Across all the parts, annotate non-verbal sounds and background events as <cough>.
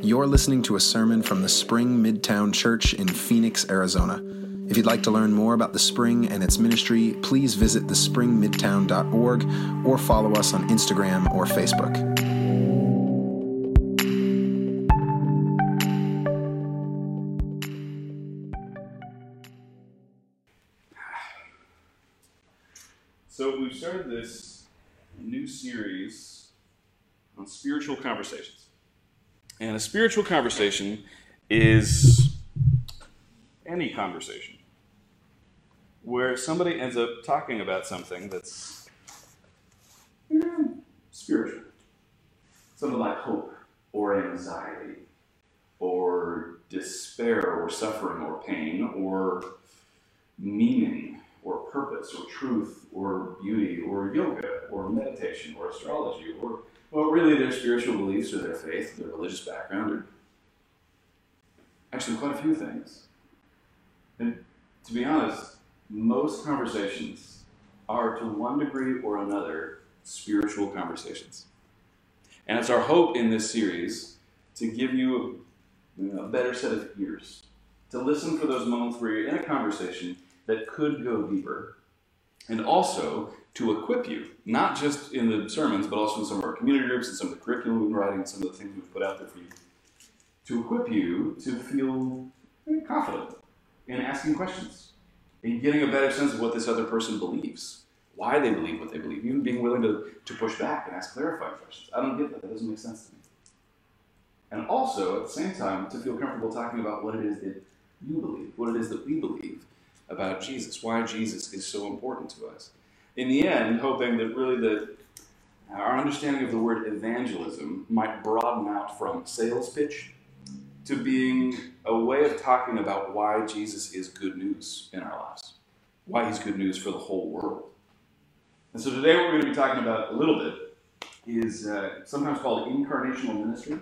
You're listening to a sermon from the Spring Midtown Church in Phoenix, Arizona. If you'd like to learn more about the Spring and its ministry, please visit thespringmidtown.org or follow us on Instagram or Facebook. So we've started this new series on spiritual conversations. And a spiritual conversation is any conversation where somebody ends up talking about something that's mm, spiritual. Something like hope or anxiety or despair or suffering or pain or meaning or purpose or truth or beauty or yoga or meditation or astrology or well really their spiritual beliefs or their faith their religious background or actually quite a few things and to be honest most conversations are to one degree or another spiritual conversations and it's our hope in this series to give you a, a better set of ears to listen for those moments where you're in a conversation that could go deeper. And also to equip you, not just in the sermons, but also in some of our community groups and some of the curriculum we've been writing and some of the things we've put out there for you, to equip you to feel confident in asking questions, in getting a better sense of what this other person believes, why they believe what they believe, even being willing to, to push back and ask clarifying questions. I don't get that. That doesn't make sense to me. And also, at the same time, to feel comfortable talking about what it is that you believe, what it is that we believe, about Jesus, why Jesus is so important to us. In the end, hoping that really that our understanding of the word evangelism might broaden out from sales pitch to being a way of talking about why Jesus is good news in our lives, why he's good news for the whole world. And so today, what we're going to be talking about a little bit is uh, sometimes called incarnational ministry,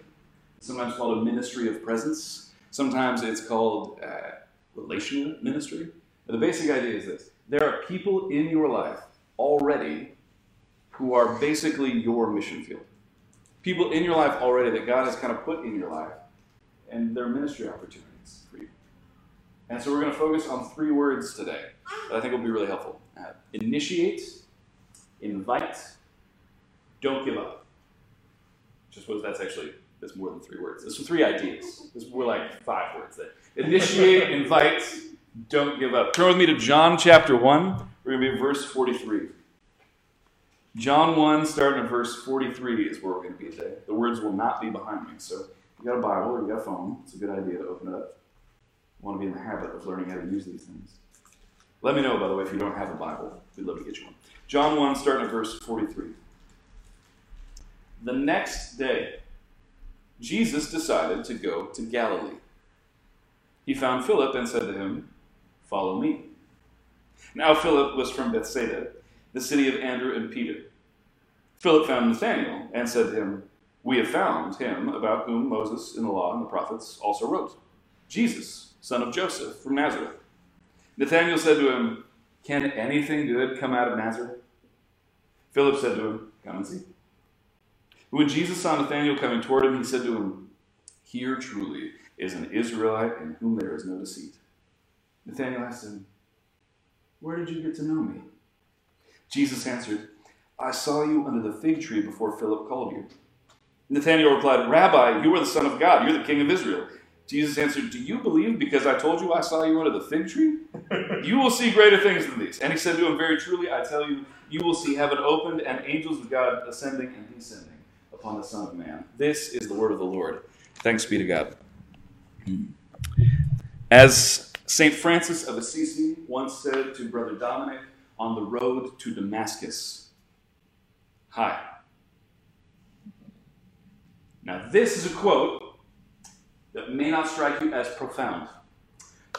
sometimes called a ministry of presence, sometimes it's called uh, relational ministry. But the basic idea is this there are people in your life already who are basically your mission field. People in your life already that God has kind of put in your life, and they're ministry opportunities for you. And so we're going to focus on three words today that I think will be really helpful uh, initiate, invite, don't give up. Just what that's actually that's more than three words. There's three ideas. There's more like five words. That initiate, <laughs> invite, don't give up. Turn with me to John chapter 1. We're going to be in verse 43. John 1, starting at verse 43, is where we're going to be today. The words will not be behind me. So if you got a Bible or you got a phone, it's a good idea to open it up. Want to be in the habit of learning how to use these things. Let me know, by the way, if you don't have a Bible. We'd love to get you one. John 1, starting at verse 43. The next day, Jesus decided to go to Galilee. He found Philip and said to him, Follow me. Now Philip was from Bethsaida, the city of Andrew and Peter. Philip found Nathanael and said to him, We have found him about whom Moses in the law and the prophets also wrote, Jesus, son of Joseph from Nazareth. Nathanael said to him, Can anything good come out of Nazareth? Philip said to him, Come and see. When Jesus saw Nathanael coming toward him, he said to him, Here truly is an Israelite in whom there is no deceit. Nathanael asked him, Where did you get to know me? Jesus answered, I saw you under the fig tree before Philip called you. Nathanael replied, Rabbi, you are the Son of God, you're the King of Israel. Jesus answered, Do you believe because I told you I saw you under the fig tree? <laughs> you will see greater things than these. And he said to him, Very truly, I tell you, you will see heaven opened and angels of God ascending and descending upon the Son of Man. This is the word of the Lord. Thanks be to God. As St. Francis of Assisi once said to Brother Dominic on the road to Damascus Hi. Now, this is a quote that may not strike you as profound,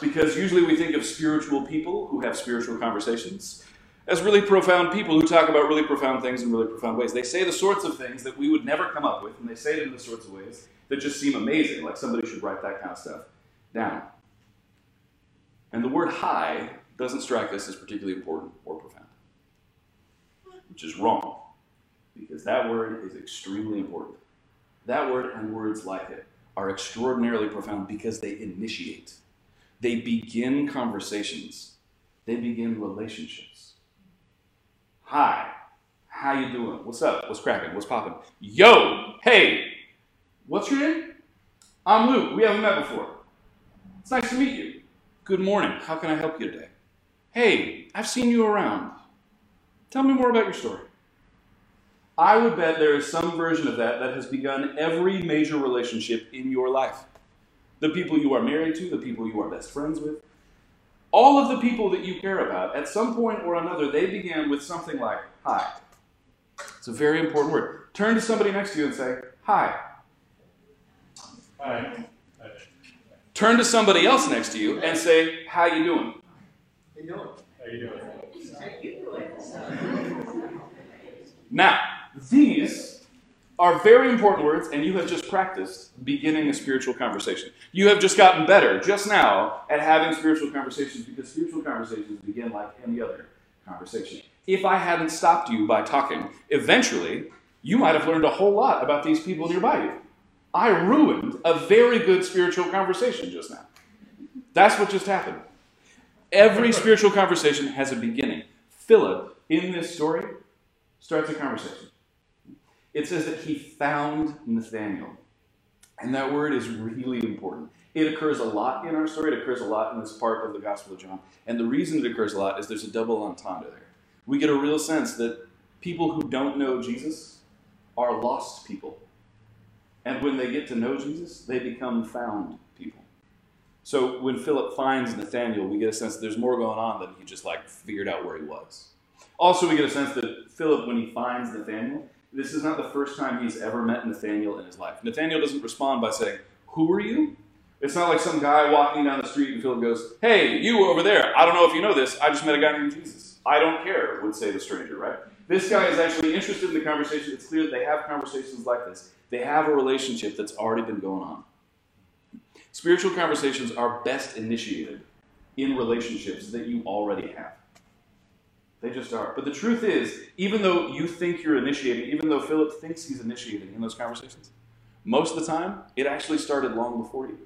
because usually we think of spiritual people who have spiritual conversations as really profound people who talk about really profound things in really profound ways. They say the sorts of things that we would never come up with, and they say it in the sorts of ways that just seem amazing, like somebody should write that kind of stuff down. And the word hi doesn't strike us as particularly important or profound, which is wrong, because that word is extremely important. That word and words like it are extraordinarily profound because they initiate. They begin conversations. They begin relationships. Hi, how you doing? What's up? What's cracking? What's popping? Yo, hey, what's your name? I'm Luke. We haven't met before. It's nice to meet you. Good morning. How can I help you today? Hey, I've seen you around. Tell me more about your story. I would bet there is some version of that that has begun every major relationship in your life. The people you are married to, the people you are best friends with, all of the people that you care about, at some point or another, they began with something like, Hi. It's a very important word. Turn to somebody next to you and say, Hi. Hi. Turn to somebody else next to you and say, How you doing? How you doing? How you doing? Now, these are very important words, and you have just practiced beginning a spiritual conversation. You have just gotten better just now at having spiritual conversations because spiritual conversations begin like any other conversation. If I hadn't stopped you by talking, eventually you might have learned a whole lot about these people nearby you. I ruined a very good spiritual conversation just now. That's what just happened. Every spiritual conversation has a beginning. Philip, in this story, starts a conversation. It says that he found Nathanael. And that word is really important. It occurs a lot in our story. It occurs a lot in this part of the Gospel of John. And the reason it occurs a lot is there's a double entendre there. We get a real sense that people who don't know Jesus are lost people. And when they get to know Jesus, they become found people. So when Philip finds Nathanael, we get a sense that there's more going on than he just like figured out where he was. Also, we get a sense that Philip, when he finds Nathanael, this is not the first time he's ever met Nathanael in his life. Nathanael doesn't respond by saying, Who are you? It's not like some guy walking down the street and Philip goes, Hey, you over there. I don't know if you know this. I just met a guy named Jesus. I don't care, would say the stranger, right? This guy is actually interested in the conversation. It's clear that they have conversations like this. They have a relationship that's already been going on. Spiritual conversations are best initiated in relationships that you already have. They just are. But the truth is, even though you think you're initiating, even though Philip thinks he's initiating in those conversations, most of the time, it actually started long before you.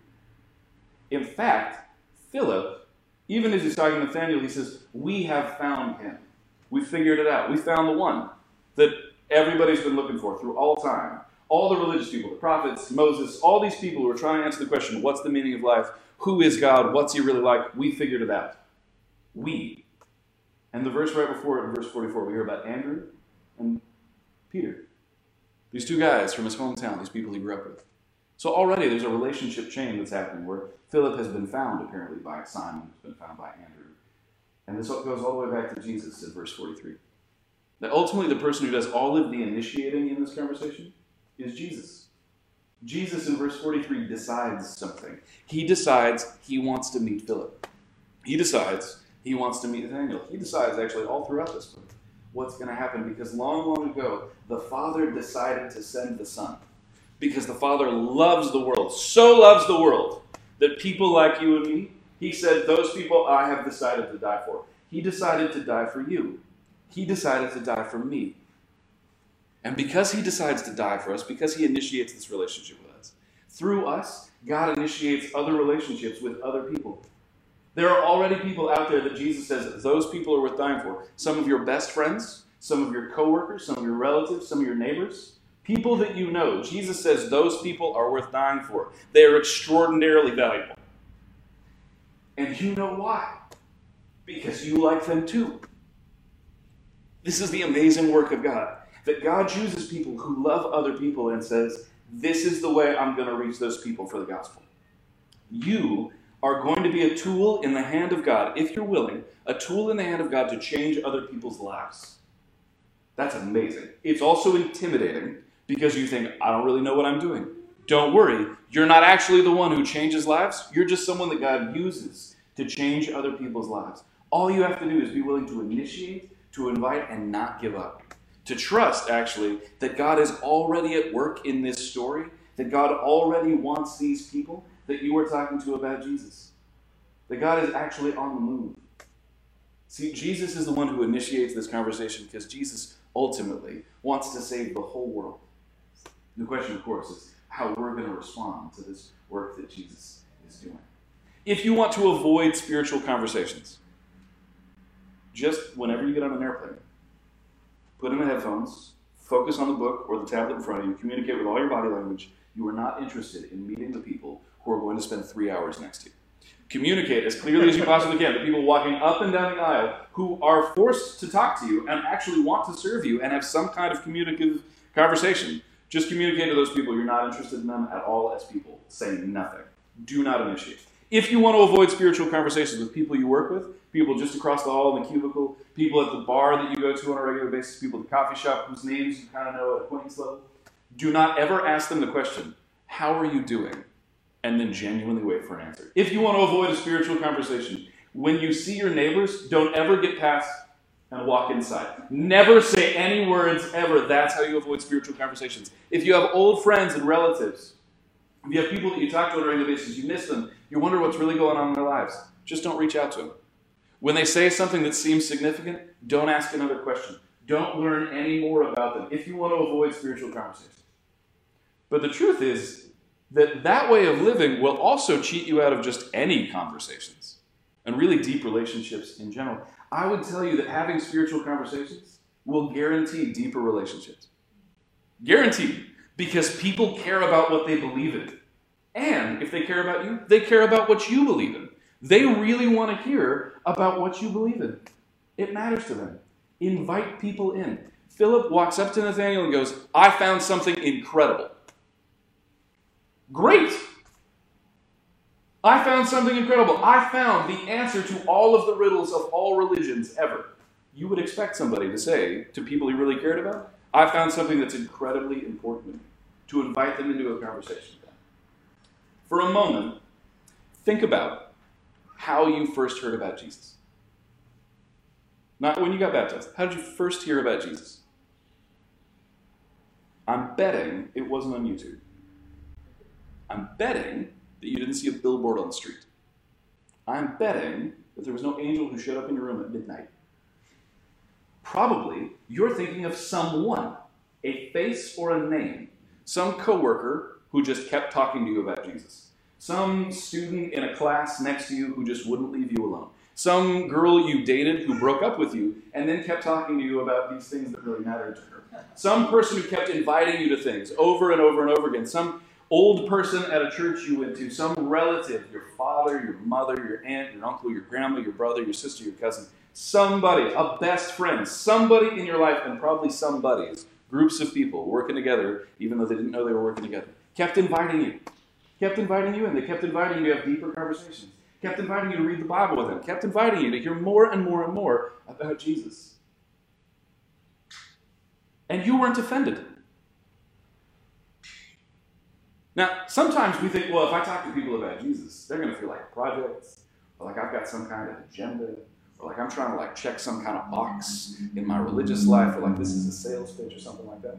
In fact, Philip, even as he's talking to Nathanael, he says, We have found him. We figured it out. We found the one that everybody's been looking for through all time. All the religious people, the prophets, Moses, all these people who are trying to answer the question, What's the meaning of life? Who is God? What's he really like? We figured it out. We and the verse right before it, verse 44, we hear about Andrew and Peter. These two guys from his hometown, these people he grew up with. So already there's a relationship chain that's happening where Philip has been found apparently by Simon, has been found by Andrew. And this goes all the way back to Jesus in verse 43. That ultimately the person who does all of the initiating in this conversation is Jesus. Jesus in verse 43 decides something. He decides he wants to meet Philip. He decides he wants to meet Nathanael. He decides actually all throughout this book what's going to happen because long, long ago, the Father decided to send the Son. Because the Father loves the world, so loves the world, that people like you and me, He said, Those people I have decided to die for. He decided to die for you. He decided to die for me. And because He decides to die for us, because He initiates this relationship with us, through us, God initiates other relationships with other people. There are already people out there that Jesus says those people are worth dying for. Some of your best friends, some of your coworkers, some of your relatives, some of your neighbors, people that you know. Jesus says those people are worth dying for. They are extraordinarily valuable. And you know why? Because you like them too. This is the amazing work of God. That God chooses people who love other people and says, This is the way I'm going to reach those people for the gospel. You are going to be a tool in the hand of God, if you're willing, a tool in the hand of God to change other people's lives. That's amazing. It's also intimidating because you think, I don't really know what I'm doing. Don't worry, you're not actually the one who changes lives. You're just someone that God uses to change other people's lives. All you have to do is be willing to initiate, to invite, and not give up. To trust, actually, that God is already at work in this story, that God already wants these people, that you were talking to about Jesus. That God is actually on the move. See, Jesus is the one who initiates this conversation because Jesus ultimately wants to save the whole world. The question, of course, is how we're going to respond to this work that Jesus is doing. If you want to avoid spiritual conversations, just whenever you get on an airplane, put in the headphones, focus on the book or the tablet in front of you, communicate with all your body language. You are not interested in meeting the people who are going to spend three hours next to you. Communicate as clearly as you possibly can to people walking up and down the aisle who are forced to talk to you and actually want to serve you and have some kind of communicative conversation. Just communicate to those people you're not interested in them at all as people. Say nothing. Do not initiate. If you want to avoid spiritual conversations with people you work with, people just across the hall in the cubicle, people at the bar that you go to on a regular basis, people at the coffee shop whose names you kind of know at acquaintance level, do not ever ask them the question, How are you doing? and then genuinely wait for an answer. If you want to avoid a spiritual conversation, when you see your neighbors, don't ever get past and walk inside. Never say any words ever. That's how you avoid spiritual conversations. If you have old friends and relatives, if you have people that you talk to on a regular basis, you miss them, you wonder what's really going on in their lives, just don't reach out to them. When they say something that seems significant, don't ask another question. Don't learn any more about them if you want to avoid spiritual conversations. But the truth is that that way of living will also cheat you out of just any conversations and really deep relationships in general. I would tell you that having spiritual conversations will guarantee deeper relationships. Guaranteed. Because people care about what they believe in. And if they care about you, they care about what you believe in. They really want to hear about what you believe in. It matters to them. Invite people in. Philip walks up to Nathanael and goes, I found something incredible. Great! I found something incredible. I found the answer to all of the riddles of all religions ever. You would expect somebody to say to people he really cared about, I found something that's incredibly important to invite them into a conversation. For a moment, think about how you first heard about Jesus. Not when you got baptized. How did you first hear about Jesus? I'm betting it wasn't on YouTube. I'm betting that you didn't see a billboard on the street. I'm betting that there was no angel who showed up in your room at midnight. Probably you're thinking of someone, a face or a name, some coworker who just kept talking to you about Jesus, some student in a class next to you who just wouldn't leave you alone, some girl you dated who broke up with you and then kept talking to you about these things that really mattered to her, some person who kept inviting you to things over and over and over again, some old person at a church you went to, some relative, your father, your mother, your aunt, your uncle, your grandma, your brother, your sister, your cousin, somebody, a best friend, somebody in your life, and probably somebody's, groups of people working together, even though they didn't know they were working together, kept inviting you. Kept inviting you, and they kept inviting you to have deeper conversations. Kept inviting you to read the Bible with them. Kept inviting you to hear more and more and more about Jesus. And you weren't offended. Now, sometimes we think, well, if I talk to people about Jesus, they're going to feel like projects, or like I've got some kind of agenda, or like I'm trying to like check some kind of box in my religious life, or like this is a sales pitch or something like that.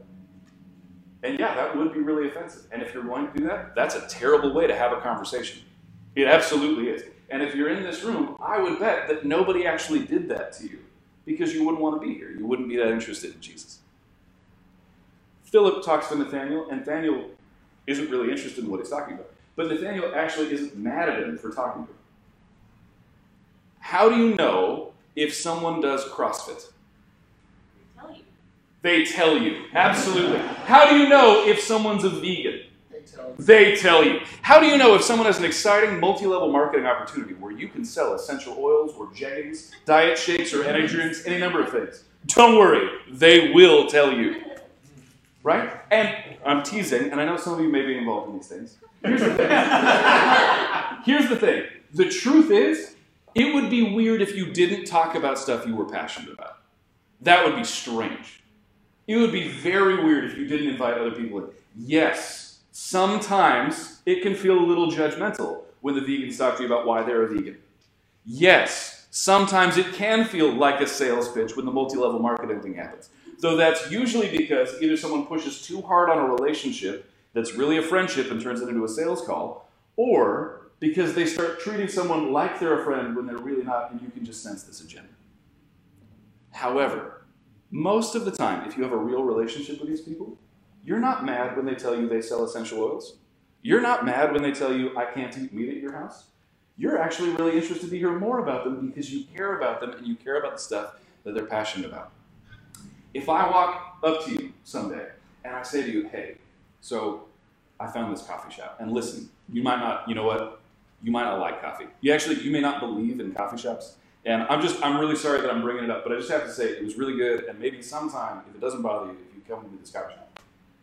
And yeah, that would be really offensive. And if you're going to do that, that's a terrible way to have a conversation. It absolutely is. And if you're in this room, I would bet that nobody actually did that to you because you wouldn't want to be here. You wouldn't be that interested in Jesus. Philip talks to Nathanael, and Nathanael isn't really interested in what he's talking about. But Nathanael actually isn't mad at him for talking to him. How do you know if someone does CrossFit? They tell you. They tell you. Absolutely. How do you know if someone's a vegan? They tell you. They tell you. How do you know if someone has an exciting multi level marketing opportunity where you can sell essential oils or jeggings, diet shakes or energy drinks, any number of things? Don't worry, they will tell you. <laughs> Right? And I'm teasing, and I know some of you may be involved in these things. Here's the thing. <laughs> Here's the thing. The truth is, it would be weird if you didn't talk about stuff you were passionate about. That would be strange. It would be very weird if you didn't invite other people in. Yes, sometimes it can feel a little judgmental when the vegans talk to you about why they're a vegan. Yes, sometimes it can feel like a sales pitch when the multi level marketing thing happens. Though that's usually because either someone pushes too hard on a relationship that's really a friendship and turns it into a sales call, or because they start treating someone like they're a friend when they're really not, and you can just sense this agenda. However, most of the time, if you have a real relationship with these people, You're not mad when they tell you they sell essential oils. You're not mad when they tell you, I can't eat meat at your house. You're actually really interested to hear more about them because you care about them and you care about the stuff that they're passionate about. If I walk up to you someday and I say to you, hey, so I found this coffee shop, and listen, you might not, you know what, you might not like coffee. You actually, you may not believe in coffee shops. And I'm just, I'm really sorry that I'm bringing it up, but I just have to say it was really good. And maybe sometime, if it doesn't bother you, if you come to this coffee shop,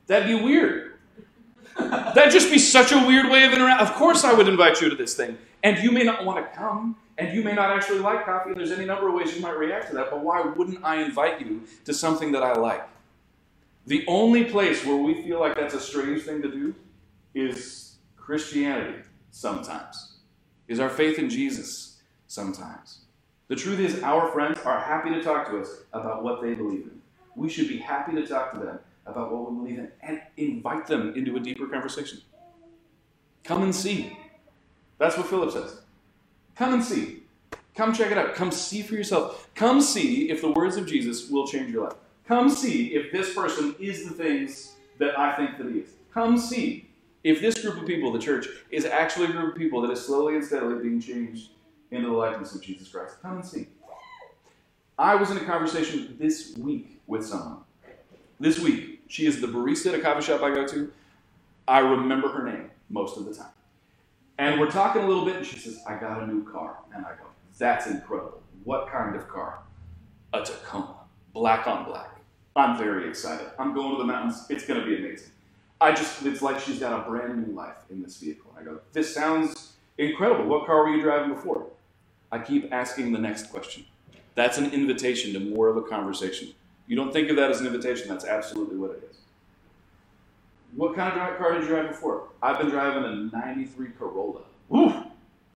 that'd be weird. That'd just be such a weird way of interacting. Of course, I would invite you to this thing. And you may not want to come, and you may not actually like coffee, and there's any number of ways you might react to that, but why wouldn't I invite you to something that I like? The only place where we feel like that's a strange thing to do is Christianity sometimes, is our faith in Jesus sometimes. The truth is, our friends are happy to talk to us about what they believe in. We should be happy to talk to them about what we believe in and invite them into a deeper conversation. Come and see. That's what Philip says. Come and see. Come check it out. Come see for yourself. Come see if the words of Jesus will change your life. Come see if this person is the things that I think that he is. Come see if this group of people, the church, is actually a group of people that is slowly and steadily being changed into the likeness of Jesus Christ. Come and see. I was in a conversation this week with someone. This week, she is the barista at a coffee shop I go to. I remember her name most of the time. And we're talking a little bit, and she says, I got a new car. And I go, That's incredible. What kind of car? A Tacoma, black on black. I'm very excited. I'm going to the mountains. It's going to be amazing. I just, it's like she's got a brand new life in this vehicle. I go, This sounds incredible. What car were you driving before? I keep asking the next question. That's an invitation to more of a conversation. You don't think of that as an invitation, that's absolutely what it is. What kind of car did you drive before? I've been driving a 93 Corolla. Woo!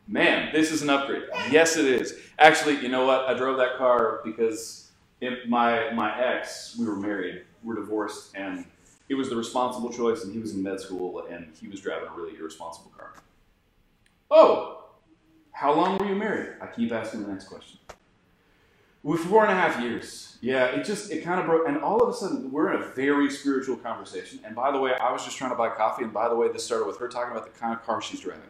Man, this is an upgrade. Yes, it is. Actually, you know what? I drove that car because it, my, my ex, we were married, we're divorced, and it was the responsible choice, and he was in med school, and he was driving a really irresponsible car. Oh, how long were you married? I keep asking the next question. With four and a half years. Yeah, it just, it kind of broke. And all of a sudden, we're in a very spiritual conversation. And by the way, I was just trying to buy coffee. And by the way, this started with her talking about the kind of car she's driving.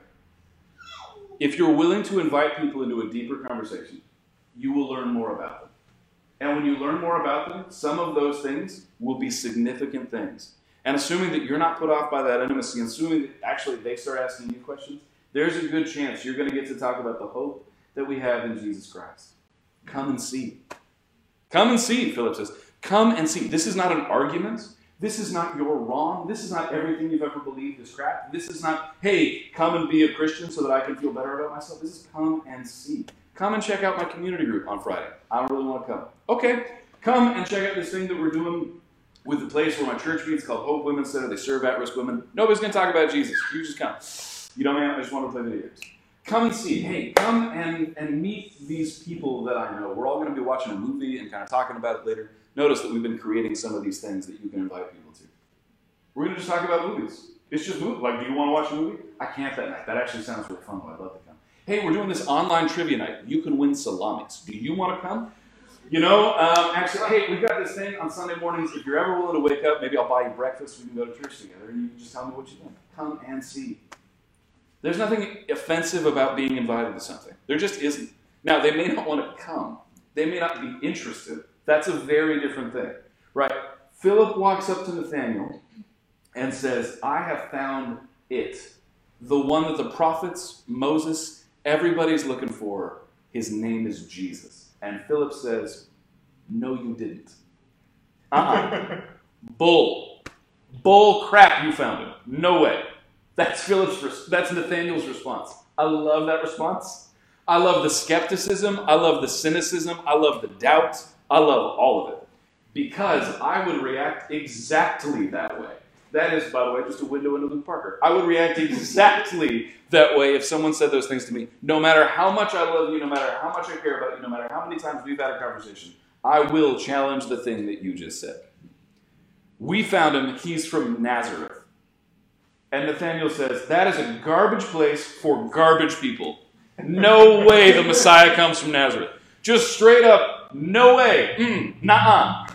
If you're willing to invite people into a deeper conversation, you will learn more about them. And when you learn more about them, some of those things will be significant things. And assuming that you're not put off by that intimacy, and assuming that actually they start asking you questions, there's a good chance you're going to get to talk about the hope that we have in Jesus Christ. Come and see. Come and see, Philip says. Come and see. This is not an argument. This is not you're wrong. This is not everything you've ever believed is crap. This is not, hey, come and be a Christian so that I can feel better about myself. This is come and see. Come and check out my community group on Friday. I don't really want to come. Okay, come and check out this thing that we're doing with the place where my church meets called Hope Women's Center. They serve at risk women. Nobody's going to talk about Jesus. You just come. You know, man, I just want to play video games. Come and see. Hey, come and, and meet these people that I know. We're all going to be watching a movie and kind of talking about it later. Notice that we've been creating some of these things that you can invite people to. We're going to just talk about movies. It's just movie. Like, do you want to watch a movie? I can't that night. That actually sounds really fun. I'd love to come. Hey, we're doing this online trivia night. You can win salamis. Do you want to come? You know, um, actually, hey, we've got this thing on Sunday mornings. If you're ever willing to wake up, maybe I'll buy you breakfast. We can go to church together, and you can just tell me what you think. Come and see. There's nothing offensive about being invited to something. There just isn't. Now, they may not want to come. They may not be interested. That's a very different thing, right? Philip walks up to Nathanael and says, I have found it. The one that the prophets, Moses, everybody's looking for. His name is Jesus. And Philip says, No, you didn't. Uh uh <laughs> Bull. Bull crap, you found him. No way. That's Philip's that's Nathanael's response. I love that response. I love the skepticism, I love the cynicism, I love the doubt, I love all of it. Because I would react exactly that way. That is, by the way, just a window into Luke Parker. I would react exactly that way if someone said those things to me. No matter how much I love you, no matter how much I care about you, no matter how many times we've had a conversation, I will challenge the thing that you just said. We found him, he's from Nazareth. And Nathanael says, That is a garbage place for garbage people. No way the Messiah comes from Nazareth. Just straight up, no way. Mm, nah.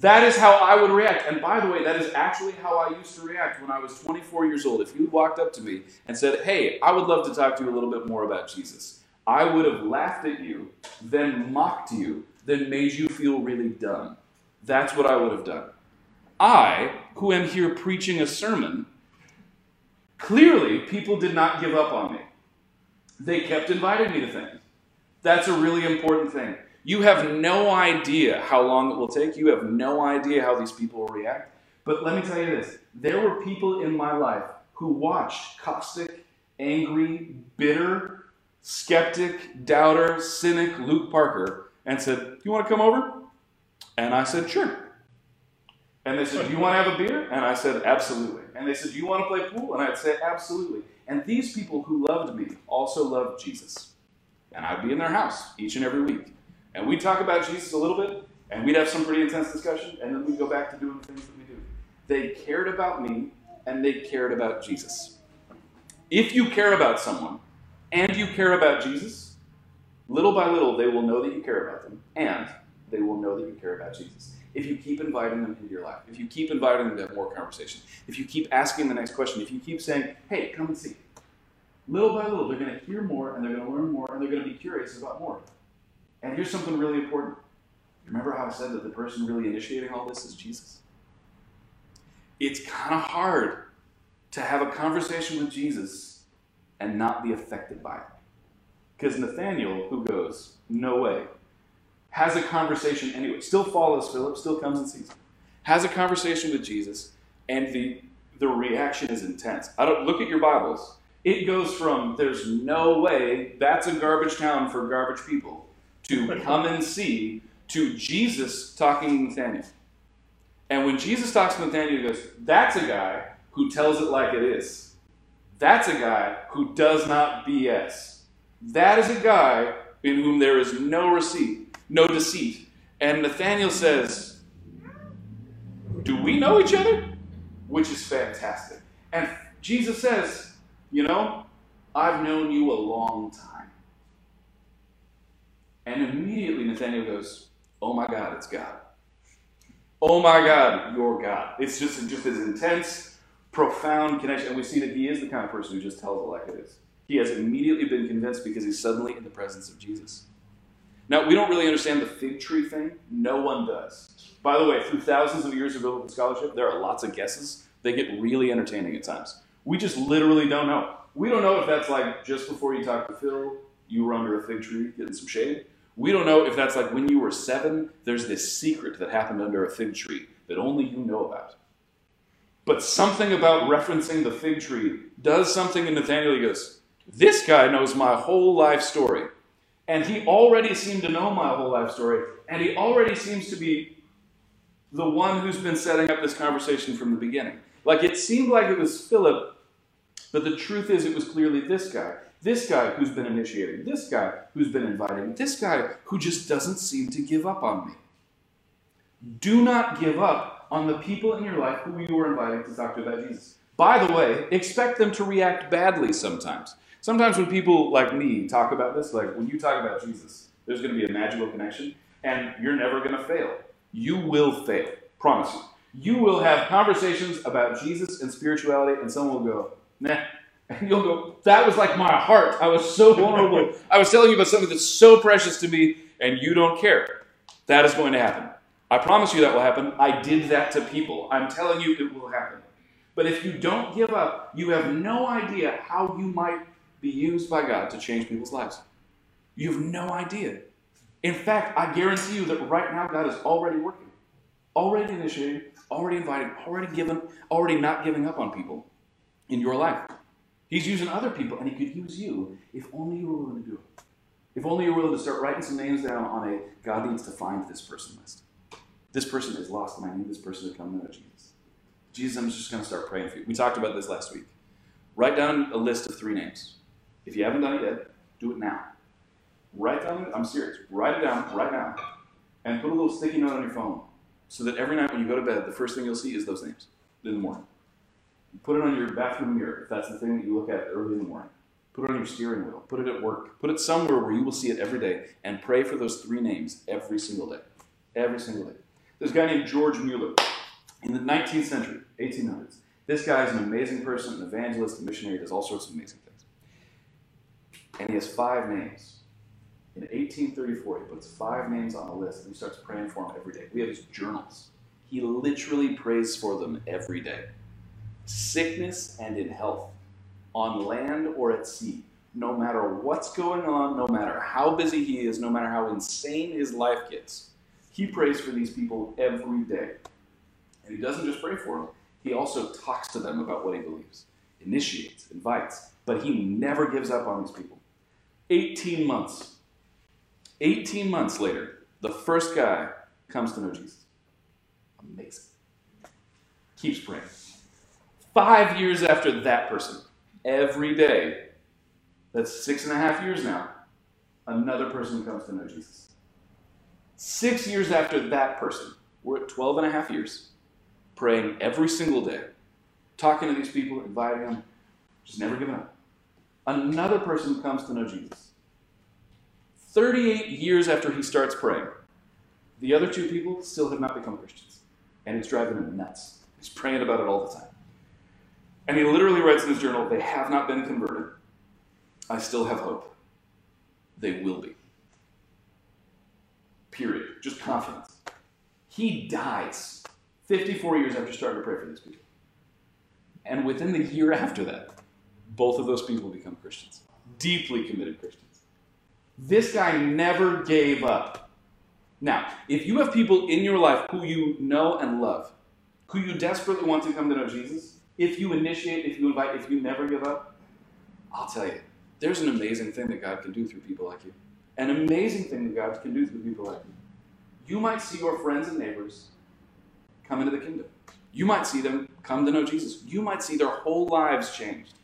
That is how I would react. And by the way, that is actually how I used to react when I was 24 years old. If you walked up to me and said, Hey, I would love to talk to you a little bit more about Jesus, I would have laughed at you, then mocked you, then made you feel really dumb. That's what I would have done. I, who am here preaching a sermon, clearly people did not give up on me. They kept inviting me to things. That's a really important thing. You have no idea how long it will take. You have no idea how these people will react. But let me tell you this there were people in my life who watched caustic, angry, bitter, skeptic, doubter, cynic Luke Parker and said, You want to come over? And I said, Sure. And they said, Do you want to have a beer? And I said, Absolutely. And they said, Do you want to play pool? And I'd say, Absolutely. And these people who loved me also loved Jesus. And I'd be in their house each and every week. And we'd talk about Jesus a little bit, and we'd have some pretty intense discussion, and then we'd go back to doing things that we do. They cared about me, and they cared about Jesus. If you care about someone, and you care about Jesus, little by little they will know that you care about them, and they will know that you care about Jesus. If you keep inviting them into your life, if you keep inviting them to have more conversation, if you keep asking the next question, if you keep saying, hey, come and see, little by little they're going to hear more, and they're going to learn more, and they're going to be curious about more. And here's something really important. Remember how I said that the person really initiating all this is Jesus? It's kind of hard to have a conversation with Jesus and not be affected by it. Because Nathanael, who goes, no way, has a conversation anyway, still follows Philip, still comes and sees him, has a conversation with Jesus, and the, the reaction is intense. I don't look at your Bibles. It goes from there's no way that's a garbage town for garbage people to <laughs> come and see to Jesus talking to Nathanael. And when Jesus talks to Nathanael, he goes, That's a guy who tells it like it is. That's a guy who does not BS. That is a guy in whom there is no receipt, no deceit. And Nathanael says, Do we know each other? Which is fantastic. And Jesus says, You know, I've known you a long time. And immediately Nathanael goes, Oh my God, it's God. Oh my God, you're God. It's just, just this intense, profound connection. And we see that he is the kind of person who just tells it like it is. He has immediately been convinced because he's suddenly in the presence of Jesus. Now, we don't really understand the fig tree thing. No one does. By the way, through thousands of years of biblical scholarship, there are lots of guesses. They get really entertaining at times. We just literally don't know. We don't know if that's like just before you talked to Phil, you were under a fig tree getting some shade. We don't know if that's like when you were seven, there's this secret that happened under a fig tree that only you know about. But something about referencing the fig tree does something in Nathanael. He goes, This guy knows my whole life story. And he already seemed to know my whole life story. And he already seems to be the one who's been setting up this conversation from the beginning. Like it seemed like it was Philip, but the truth is it was clearly this guy. This guy who's been initiating, this guy who's been inviting, this guy who just doesn't seem to give up on me. Do not give up on the people in your life who you are inviting to talk to about Jesus. By the way, expect them to react badly sometimes. Sometimes when people like me talk about this, like when you talk about Jesus, there's going to be a magical connection, and you're never going to fail. You will fail, promise you. You will have conversations about Jesus and spirituality, and someone will go, nah, and you'll go, that was like my heart. I was so vulnerable. I was telling you about something that's so precious to me, and you don't care. That is going to happen. I promise you that will happen. I did that to people. I'm telling you it will happen. But if you don't give up, you have no idea how you might be used by God to change people's lives. You have no idea. In fact, I guarantee you that right now God is already working, already initiating, already inviting, already given, already not giving up on people in your life. He's using other people, and he could use you if only you were willing to do it. If only you're willing to start writing some names down on a God needs to find this person list. This person is lost, and I need this person to come to know Jesus. Jesus, I'm just going to start praying for you. We talked about this last week. Write down a list of three names. If you haven't done it yet, do it now. Write down, I'm serious, write it down right now. And put a little sticky note on your phone so that every night when you go to bed, the first thing you'll see is those names in the morning. Put it on your bathroom mirror if that's the thing that you look at early in the morning. Put it on your steering wheel. Put it at work. Put it somewhere where you will see it every day and pray for those three names every single day. Every single day. There's a guy named George Mueller in the 19th century, 1800s. This guy is an amazing person, an evangelist, a missionary, does all sorts of amazing things. And he has five names. In 1834, he puts five names on a list and he starts praying for them every day. We have his journals. He literally prays for them every day. Sickness and in health, on land or at sea, no matter what's going on, no matter how busy he is, no matter how insane his life gets, he prays for these people every day. And he doesn't just pray for them, he also talks to them about what he believes, initiates, invites, but he never gives up on these people. 18 months. 18 months later, the first guy comes to know Jesus. Amazing. Keeps praying. Five years after that person, every day, that's six and a half years now, another person comes to know Jesus. Six years after that person, we're at 12 and a half years, praying every single day, talking to these people, inviting them, just never giving up. Another person comes to know Jesus. 38 years after he starts praying, the other two people still have not become Christians. And it's driving him nuts. He's praying about it all the time. And he literally writes in his journal, They have not been converted. I still have hope. They will be. Period. Just confidence. He dies 54 years after starting to pray for these people. And within the year after that, both of those people become Christians. Deeply committed Christians. This guy never gave up. Now, if you have people in your life who you know and love, who you desperately want to come to know Jesus, if you initiate, if you invite, if you never give up, I'll tell you, there's an amazing thing that God can do through people like you. An amazing thing that God can do through people like you. You might see your friends and neighbors come into the kingdom. You might see them come to know Jesus. You might see their whole lives changed.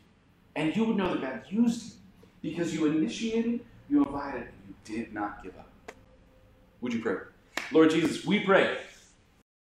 And you would know that God used you because you initiated, you invited, you did not give up. Would you pray? Lord Jesus, we pray